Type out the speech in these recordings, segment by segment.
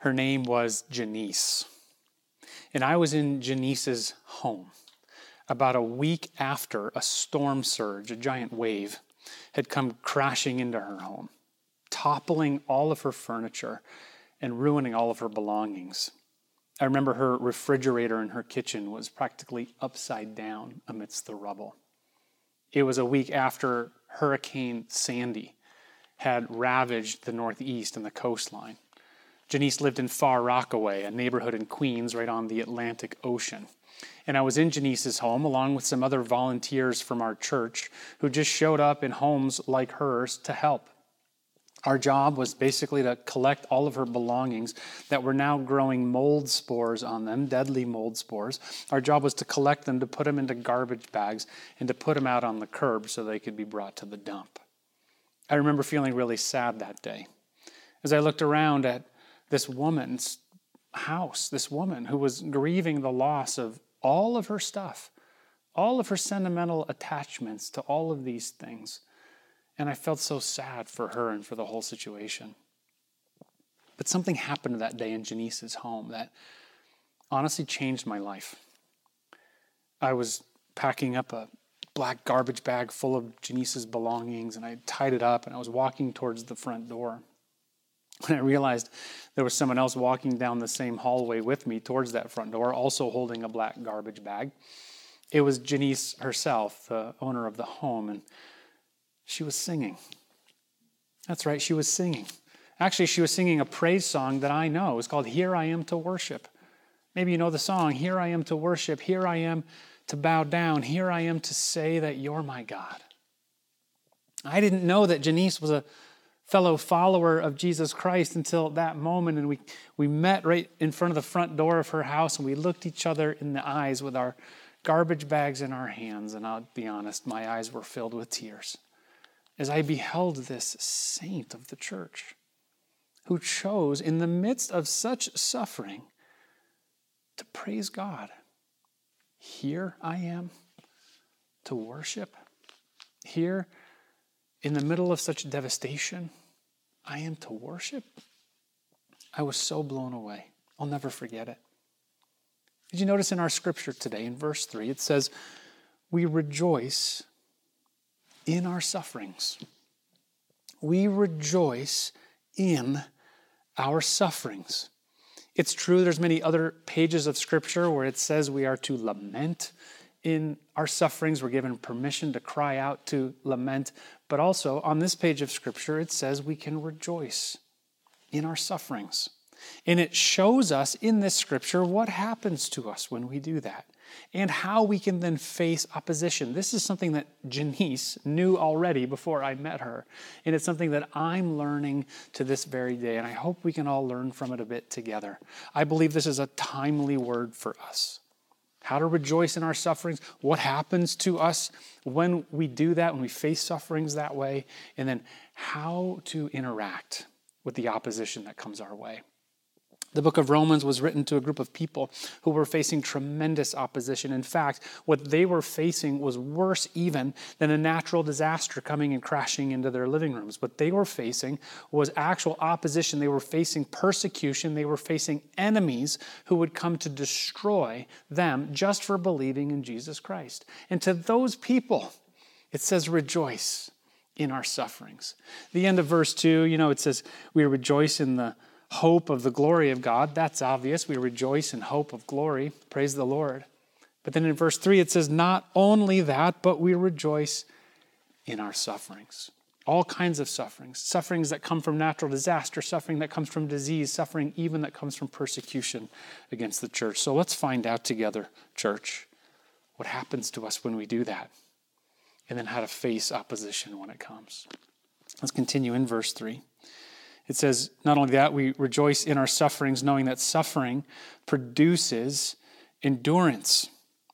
Her name was Janice. And I was in Janice's home about a week after a storm surge, a giant wave, had come crashing into her home, toppling all of her furniture and ruining all of her belongings. I remember her refrigerator in her kitchen was practically upside down amidst the rubble. It was a week after Hurricane Sandy had ravaged the Northeast and the coastline. Janice lived in Far Rockaway, a neighborhood in Queens right on the Atlantic Ocean. And I was in Janice's home along with some other volunteers from our church who just showed up in homes like hers to help. Our job was basically to collect all of her belongings that were now growing mold spores on them, deadly mold spores. Our job was to collect them, to put them into garbage bags, and to put them out on the curb so they could be brought to the dump. I remember feeling really sad that day as I looked around at this woman's house, this woman who was grieving the loss of all of her stuff, all of her sentimental attachments to all of these things. And I felt so sad for her and for the whole situation. But something happened that day in Janice's home that honestly changed my life. I was packing up a black garbage bag full of Janice's belongings and I tied it up and I was walking towards the front door. When I realized there was someone else walking down the same hallway with me towards that front door, also holding a black garbage bag, it was Janice herself, the owner of the home. And she was singing. That's right, she was singing. Actually, she was singing a praise song that I know. It's called Here I Am to Worship. Maybe you know the song, Here I Am to Worship, Here I Am to Bow Down, Here I Am to Say that You're My God. I didn't know that Janice was a fellow follower of Jesus Christ until that moment. And we, we met right in front of the front door of her house and we looked each other in the eyes with our garbage bags in our hands. And I'll be honest, my eyes were filled with tears as I beheld this saint of the church who chose, in the midst of such suffering, to praise God. Here I am to worship. Here, in the middle of such devastation, I am to worship. I was so blown away. I'll never forget it. Did you notice in our scripture today, in verse 3, it says, We rejoice in our sufferings. We rejoice in our sufferings. It's true there's many other pages of scripture where it says we are to lament in our sufferings. We're given permission to cry out to lament. But also on this page of scripture, it says we can rejoice in our sufferings. And it shows us in this scripture what happens to us when we do that and how we can then face opposition. This is something that Janice knew already before I met her, and it's something that I'm learning to this very day, and I hope we can all learn from it a bit together. I believe this is a timely word for us. How to rejoice in our sufferings, what happens to us when we do that, when we face sufferings that way, and then how to interact with the opposition that comes our way. The book of Romans was written to a group of people who were facing tremendous opposition. In fact, what they were facing was worse even than a natural disaster coming and crashing into their living rooms. What they were facing was actual opposition. They were facing persecution. They were facing enemies who would come to destroy them just for believing in Jesus Christ. And to those people, it says, rejoice in our sufferings. The end of verse 2, you know, it says, we rejoice in the hope of the glory of God. That's obvious. We rejoice in hope of glory. Praise the Lord. But then in verse 3, it says, Not only that, but we rejoice in our sufferings. All kinds of sufferings. Sufferings that come from natural disaster, suffering that comes from disease, suffering even that comes from persecution against the church. So let's find out together, church, what happens to us when we do that, and then how to face opposition when it comes. Let's continue in verse 3. It says, not only that, we rejoice in our sufferings, knowing that suffering produces endurance.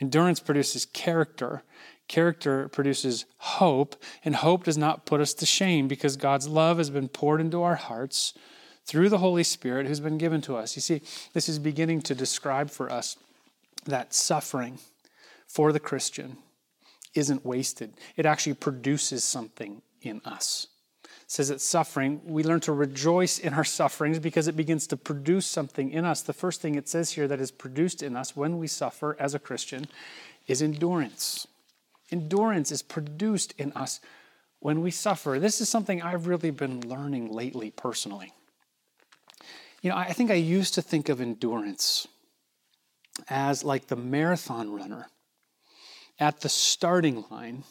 Endurance produces character. Character produces hope, and hope does not put us to shame because God's love has been poured into our hearts through the Holy Spirit who's been given to us. You see, this is beginning to describe for us that suffering for the Christian isn't wasted, it actually produces something in us. Says it's suffering, we learn to rejoice in our sufferings because it begins to produce something in us. The first thing it says here that is produced in us when we suffer as a Christian is endurance. Endurance is produced in us when we suffer. This is something I've really been learning lately personally. You know, I think I used to think of endurance as like the marathon runner at the starting line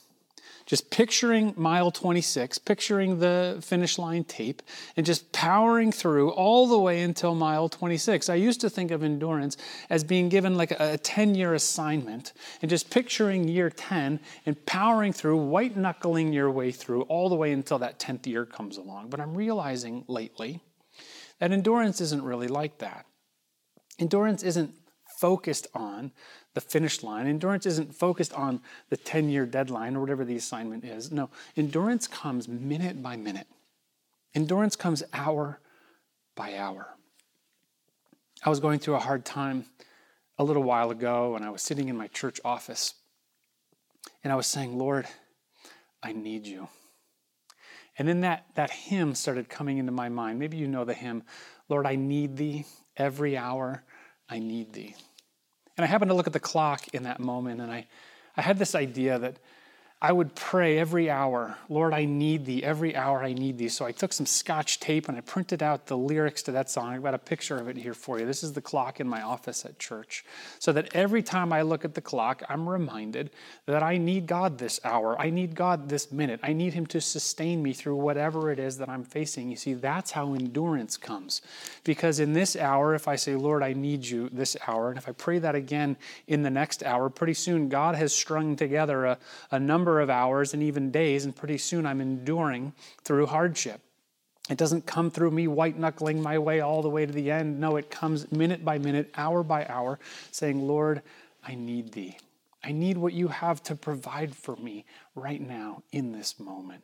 just picturing mile 26, picturing the finish line tape, and just powering through all the way until mile 26. I used to think of endurance as being given like a 10 year assignment, and just picturing year 10 and powering through, white knuckling your way through all the way until that 10th year comes along. But I'm realizing lately that endurance isn't really like that. Endurance isn't focused on the finish line. Endurance isn't focused on the 10 year deadline or whatever the assignment is. No, endurance comes minute by minute, endurance comes hour by hour. I was going through a hard time a little while ago, and I was sitting in my church office, and I was saying, Lord, I need you. And then that, that hymn started coming into my mind. Maybe you know the hymn, Lord, I need thee every hour, I need thee. And I happened to look at the clock in that moment, and I, I had this idea that I would pray every hour, Lord, I need thee. Every hour I need thee. So I took some scotch tape and I printed out the lyrics to that song. I've got a picture of it here for you. This is the clock in my office at church. So that every time I look at the clock, I'm reminded that I need God this hour. I need God this minute. I need Him to sustain me through whatever it is that I'm facing. You see, that's how endurance comes. Because in this hour, if I say, Lord, I need you this hour, and if I pray that again in the next hour, pretty soon God has strung together a, a number number of hours and even days, and pretty soon I'm enduring through hardship. It doesn't come through me white knuckling my way all the way to the end. No, it comes minute by minute, hour by hour, saying, Lord, I need thee. I need what you have to provide for me right now in this moment.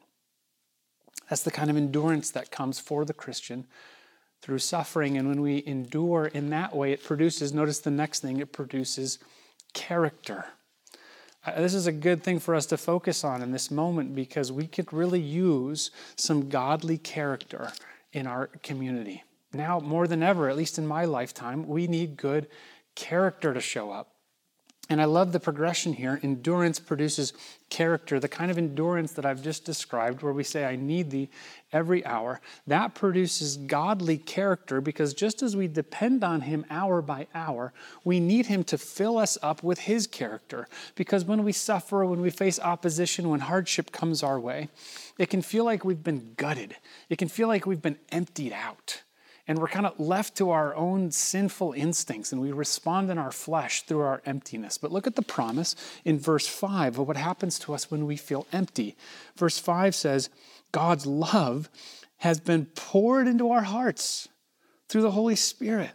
That's the kind of endurance that comes for the Christian through suffering. And when we endure in that way, it produces, notice the next thing, it produces character. Uh, this is a good thing for us to focus on in this moment because we could really use some godly character in our community. Now, more than ever, at least in my lifetime, we need good character to show up. And I love the progression here. Endurance produces character, the kind of endurance that I've just described, where we say, I need thee every hour. That produces godly character because just as we depend on him hour by hour, we need him to fill us up with his character. Because when we suffer, when we face opposition, when hardship comes our way, it can feel like we've been gutted, it can feel like we've been emptied out and we're kind of left to our own sinful instincts and we respond in our flesh through our emptiness. But look at the promise in verse 5 of what happens to us when we feel empty. Verse 5 says, God's love has been poured into our hearts through the Holy Spirit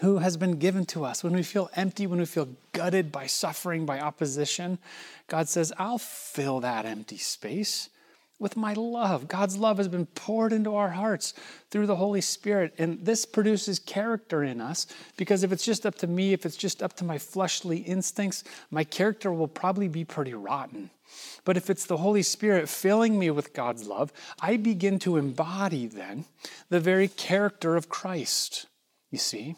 who has been given to us. When we feel empty, when we feel gutted by suffering, by opposition, God says, I'll fill that empty space with my love. God's love has been poured into our hearts through the Holy Spirit. And this produces character in us because if it's just up to me, if it's just up to my fleshly instincts, my character will probably be pretty rotten. But if it's the Holy Spirit filling me with God's love, I begin to embody then the very character of Christ. You see?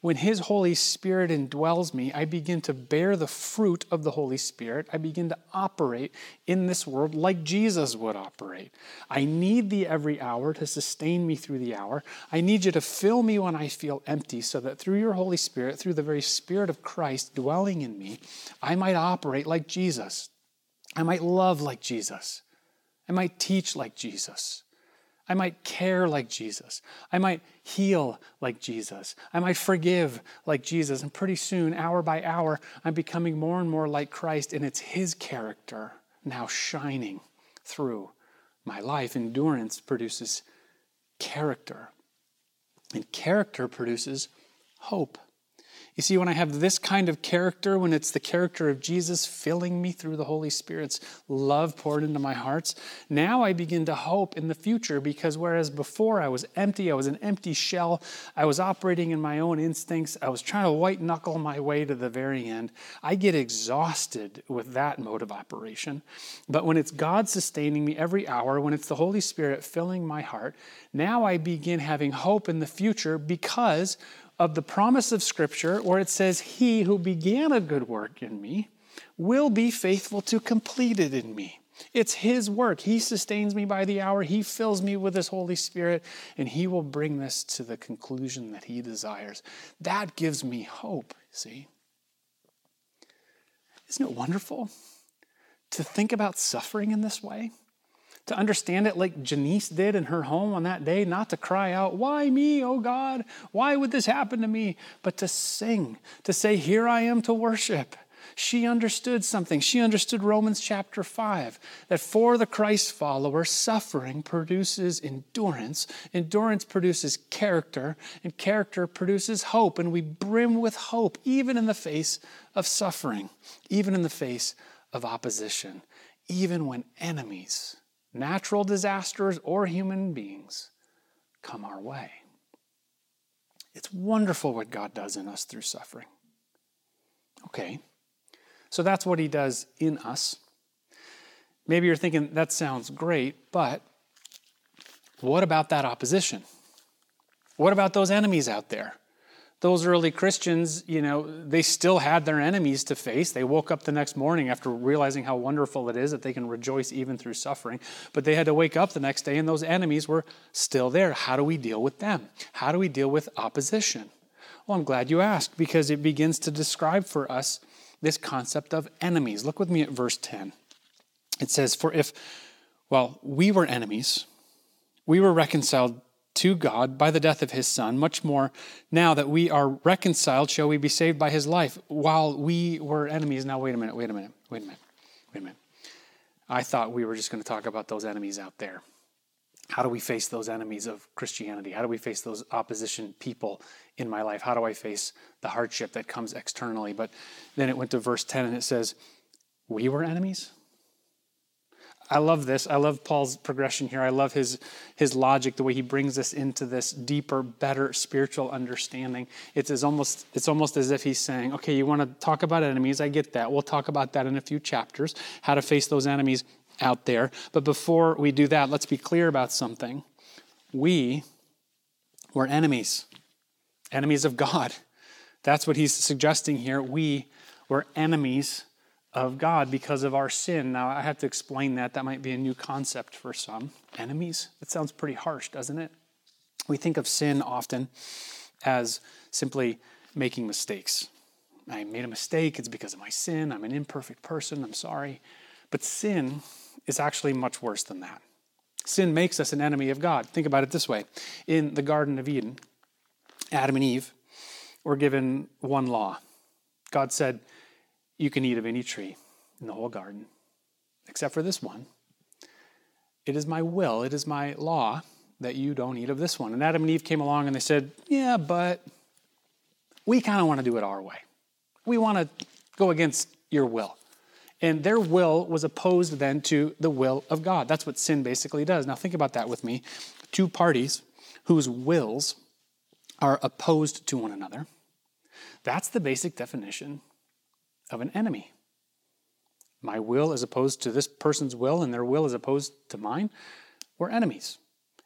When His Holy Spirit indwells me, I begin to bear the fruit of the Holy Spirit. I begin to operate in this world like Jesus would operate. I need thee every hour to sustain me through the hour. I need you to fill me when I feel empty, so that through your Holy Spirit, through the very Spirit of Christ dwelling in me, I might operate like Jesus. I might love like Jesus. I might teach like Jesus. I might care like Jesus. I might heal like Jesus. I might forgive like Jesus. And pretty soon, hour by hour, I'm becoming more and more like Christ, and it's His character now shining through my life. Endurance produces character, and character produces hope. You see, when I have this kind of character, when it's the character of Jesus filling me through the Holy Spirit's love poured into my hearts, now I begin to hope in the future because whereas before I was empty, I was an empty shell, I was operating in my own instincts, I was trying to white knuckle my way to the very end, I get exhausted with that mode of operation. But when it's God sustaining me every hour, when it's the Holy Spirit filling my heart, now I begin having hope in the future because of the promise of Scripture where it says, He who began a good work in me will be faithful to complete it in me. It's His work. He sustains me by the hour. He fills me with His Holy Spirit, and He will bring this to the conclusion that He desires. That gives me hope, see? Isn't it wonderful to think about suffering in this way? To understand it like Janice did in her home on that day, not to cry out, Why me, oh God? Why would this happen to me? But to sing, to say, Here I am to worship. She understood something. She understood Romans chapter 5 that for the Christ follower, suffering produces endurance, endurance produces character, and character produces hope. And we brim with hope, even in the face of suffering, even in the face of opposition, even when enemies natural disasters, or human beings come our way. It's wonderful what God does in us through suffering. Okay, so that's what He does in us. Maybe you're thinking, that sounds great, but what about that opposition? What about those enemies out there? Those early Christians, you know, they still had their enemies to face. They woke up the next morning after realizing how wonderful it is that they can rejoice even through suffering. But they had to wake up the next day and those enemies were still there. How do we deal with them? How do we deal with opposition? Well, I'm glad you asked because it begins to describe for us this concept of enemies. Look with me at verse 10. It says, For if, well, we were enemies, we were reconciled to God by the death of his Son, much more now that we are reconciled, shall we be saved by his life while we were enemies. Now, wait a minute, wait a minute, wait a minute, wait a minute. I thought we were just going to talk about those enemies out there. How do we face those enemies of Christianity? How do we face those opposition people in my life? How do I face the hardship that comes externally? But then it went to verse 10 and it says, We were enemies? I love this. I love Paul's progression here. I love his, his logic, the way he brings us into this deeper, better spiritual understanding. It's as almost it's almost as if he's saying, okay, you want to talk about enemies. I get that. We'll talk about that in a few chapters, how to face those enemies out there. But before we do that, let's be clear about something. We were enemies, enemies of God. That's what he's suggesting here. We were enemies of God because of our sin. Now, I have to explain that. That might be a new concept for some. Enemies? That sounds pretty harsh, doesn't it? We think of sin often as simply making mistakes. I made a mistake, it's because of my sin, I'm an imperfect person, I'm sorry. But sin is actually much worse than that. Sin makes us an enemy of God. Think about it this way In the Garden of Eden, Adam and Eve were given one law. God said, you can eat of any tree in the whole garden, except for this one. It is my will, it is my law that you don't eat of this one. And Adam and Eve came along and they said, Yeah, but we kind of want to do it our way. We want to go against your will. And their will was opposed then to the will of God. That's what sin basically does. Now, think about that with me. Two parties whose wills are opposed to one another. That's the basic definition of an enemy. My will is opposed to this person's will, and their will is opposed to mine. We're enemies.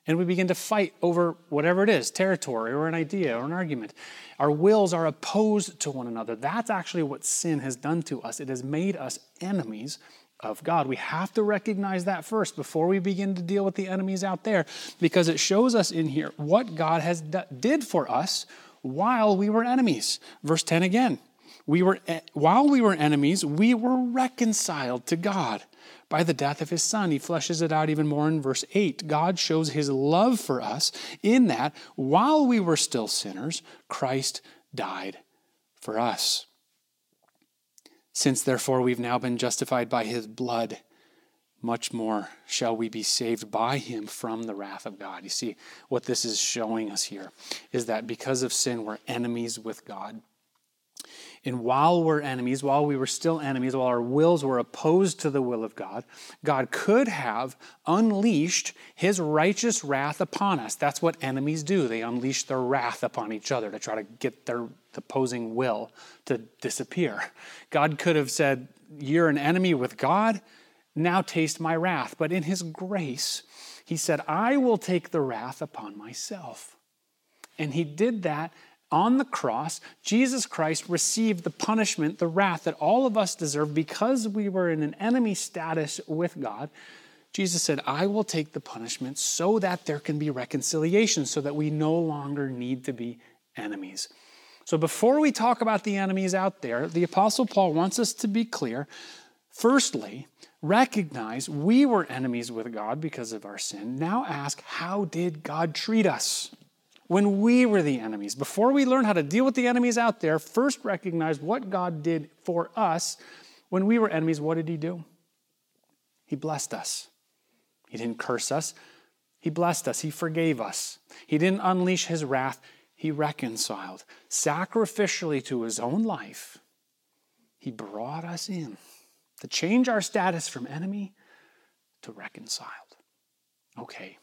And we begin to fight over whatever it is territory or an idea or an argument. Our wills are opposed to one another. That's actually what sin has done to us. It has made us enemies of God. We have to recognize that first before we begin to deal with the enemies out there because it shows us in here what God has d- did for us while we were enemies. Verse 10 again. We were, eh, while we were enemies, we were reconciled to God by the death of his son. He fleshes it out even more in verse 8. God shows his love for us in that while we were still sinners, Christ died for us. Since therefore we've now been justified by his blood, much more shall we be saved by him from the wrath of God. You see, what this is showing us here is that because of sin, we're enemies with God. And while we're enemies, while we were still enemies, while our wills were opposed to the will of God, God could have unleashed his righteous wrath upon us. That's what enemies do. They unleash their wrath upon each other to try to get their opposing will to disappear. God could have said, You're an enemy with God, now taste my wrath. But in his grace, he said, I will take the wrath upon myself. And he did that on the cross, Jesus Christ received the punishment, the wrath that all of us deserve because we were in an enemy status with God. Jesus said, I will take the punishment so that there can be reconciliation, so that we no longer need to be enemies. So before we talk about the enemies out there, the Apostle Paul wants us to be clear. Firstly, recognize we were enemies with God because of our sin. Now ask, how did God treat us? When we were the enemies. Before we learn how to deal with the enemies out there, first recognize what God did for us when we were enemies. What did He do? He blessed us. He didn't curse us, He blessed us. He forgave us. He didn't unleash His wrath, He reconciled. Sacrificially to His own life, He brought us in to change our status from enemy to reconciled. Okay.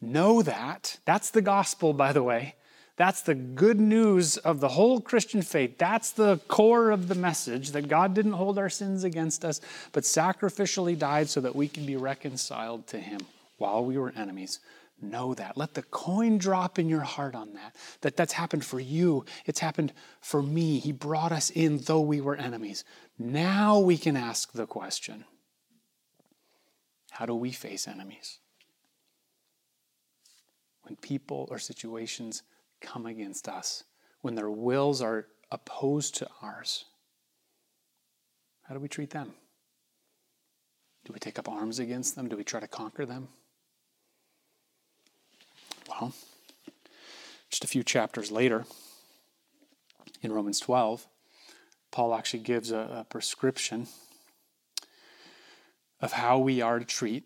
Know that. That's the gospel, by the way. That's the good news of the whole Christian faith. That's the core of the message that God didn't hold our sins against us, but sacrificially died so that we can be reconciled to Him while we were enemies. Know that. Let the coin drop in your heart on that. That that's happened for you. It's happened for me. He brought us in though we were enemies. Now we can ask the question how do we face enemies? When people or situations come against us, when their wills are opposed to ours, how do we treat them? Do we take up arms against them? Do we try to conquer them? Well, just a few chapters later, in Romans 12, Paul actually gives a, a prescription of how we are to treat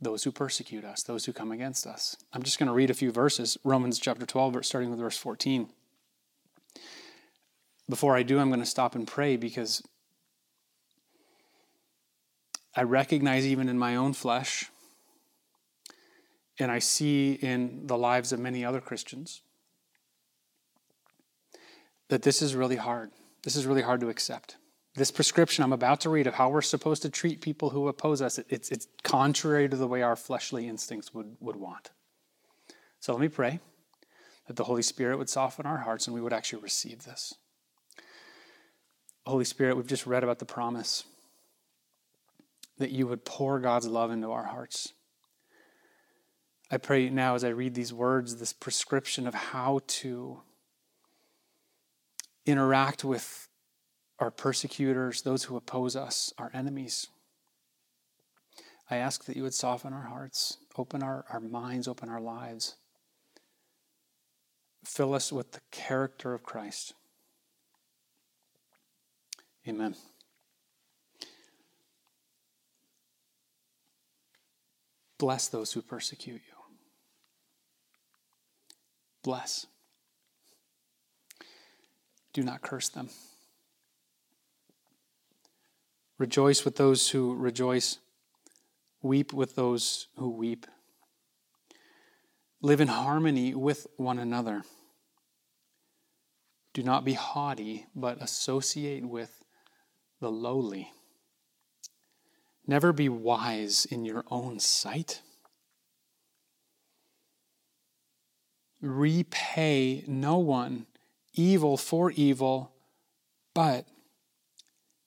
those who persecute us, those who come against us. I'm just going to read a few verses. Romans chapter 12, starting with verse 14. Before I do, I'm going to stop and pray because I recognize even in my own flesh, and I see in the lives of many other Christians, that this is really hard. This is really hard to accept this prescription I'm about to read of how we're supposed to treat people who oppose us, it's, it's contrary to the way our fleshly instincts would, would want. So let me pray that the Holy Spirit would soften our hearts and we would actually receive this. Holy Spirit, we've just read about the promise that you would pour God's love into our hearts. I pray now as I read these words, this prescription of how to interact with our persecutors, those who oppose us, our enemies. I ask that you would soften our hearts, open our, our minds, open our lives. Fill us with the character of Christ. Amen. Bless those who persecute you. Bless. Do not curse them. Rejoice with those who rejoice. Weep with those who weep. Live in harmony with one another. Do not be haughty, but associate with the lowly. Never be wise in your own sight. Repay no one evil for evil, but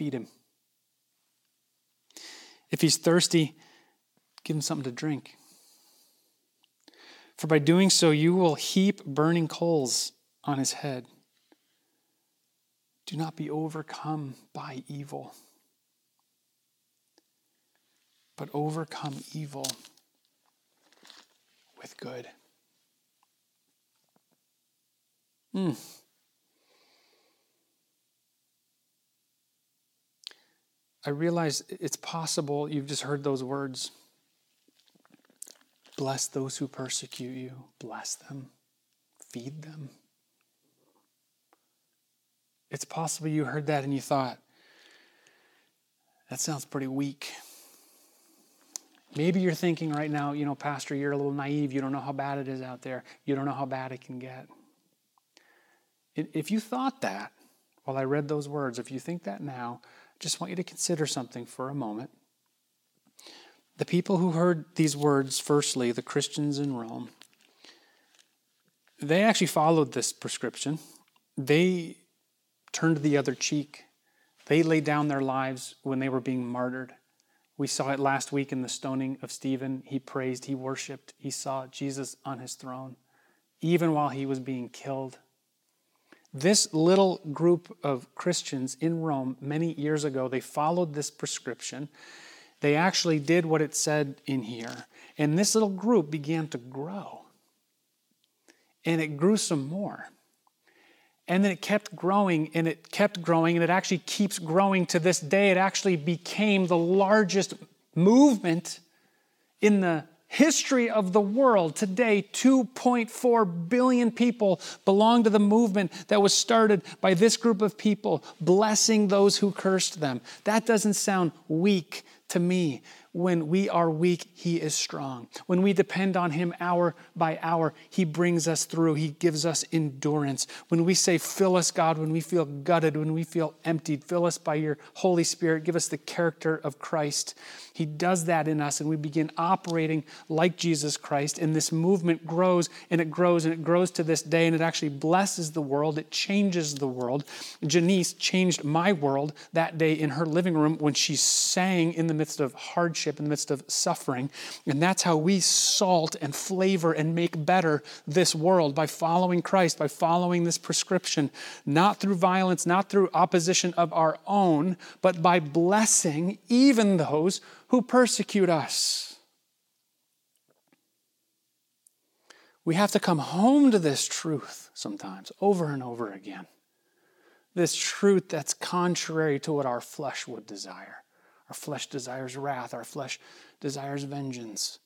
feed him. If he's thirsty, give him something to drink. For by doing so, you will heap burning coals on his head. Do not be overcome by evil, but overcome evil with good. Mm. I realize it's possible, you've just heard those words. Bless those who persecute you, bless them, feed them. It's possible you heard that and you thought, that sounds pretty weak. Maybe you're thinking right now, you know, Pastor, you're a little naive. You don't know how bad it is out there. You don't know how bad it can get. If you thought that while I read those words, if you think that now, just want you to consider something for a moment. The people who heard these words, firstly, the Christians in Rome, they actually followed this prescription. They turned the other cheek. They laid down their lives when they were being martyred. We saw it last week in the stoning of Stephen. He praised, he worshiped, he saw Jesus on his throne, even while he was being killed. This little group of Christians in Rome many years ago, they followed this prescription. They actually did what it said in here. And this little group began to grow. And it grew some more. And then it kept growing and it kept growing and it actually keeps growing to this day. It actually became the largest movement in the history of the world. Today, 2.4 billion people belong to the movement that was started by this group of people, blessing those who cursed them. That doesn't sound weak to me. When we are weak, He is strong. When we depend on Him hour by hour, He brings us through. He gives us endurance. When we say, Fill us, God, when we feel gutted, when we feel emptied, fill us by your Holy Spirit, give us the character of Christ. He does that in us, and we begin operating like Jesus Christ. And this movement grows and it grows and it grows to this day, and it actually blesses the world. It changes the world. Janice changed my world that day in her living room when she sang in the midst of hardship in the midst of suffering. And that's how we salt and flavor and make better this world by following Christ, by following this prescription, not through violence, not through opposition of our own, but by blessing even those who persecute us. We have to come home to this truth sometimes, over and over again. This truth that's contrary to what our flesh would desire. Our flesh desires wrath, our flesh desires vengeance.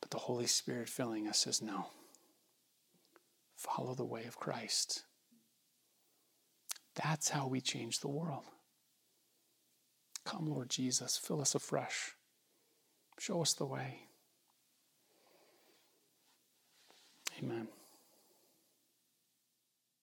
But the Holy Spirit filling us says, no. Follow the way of Christ. That's how we change the world. Come, Lord Jesus, fill us afresh. Show us the way. Amen.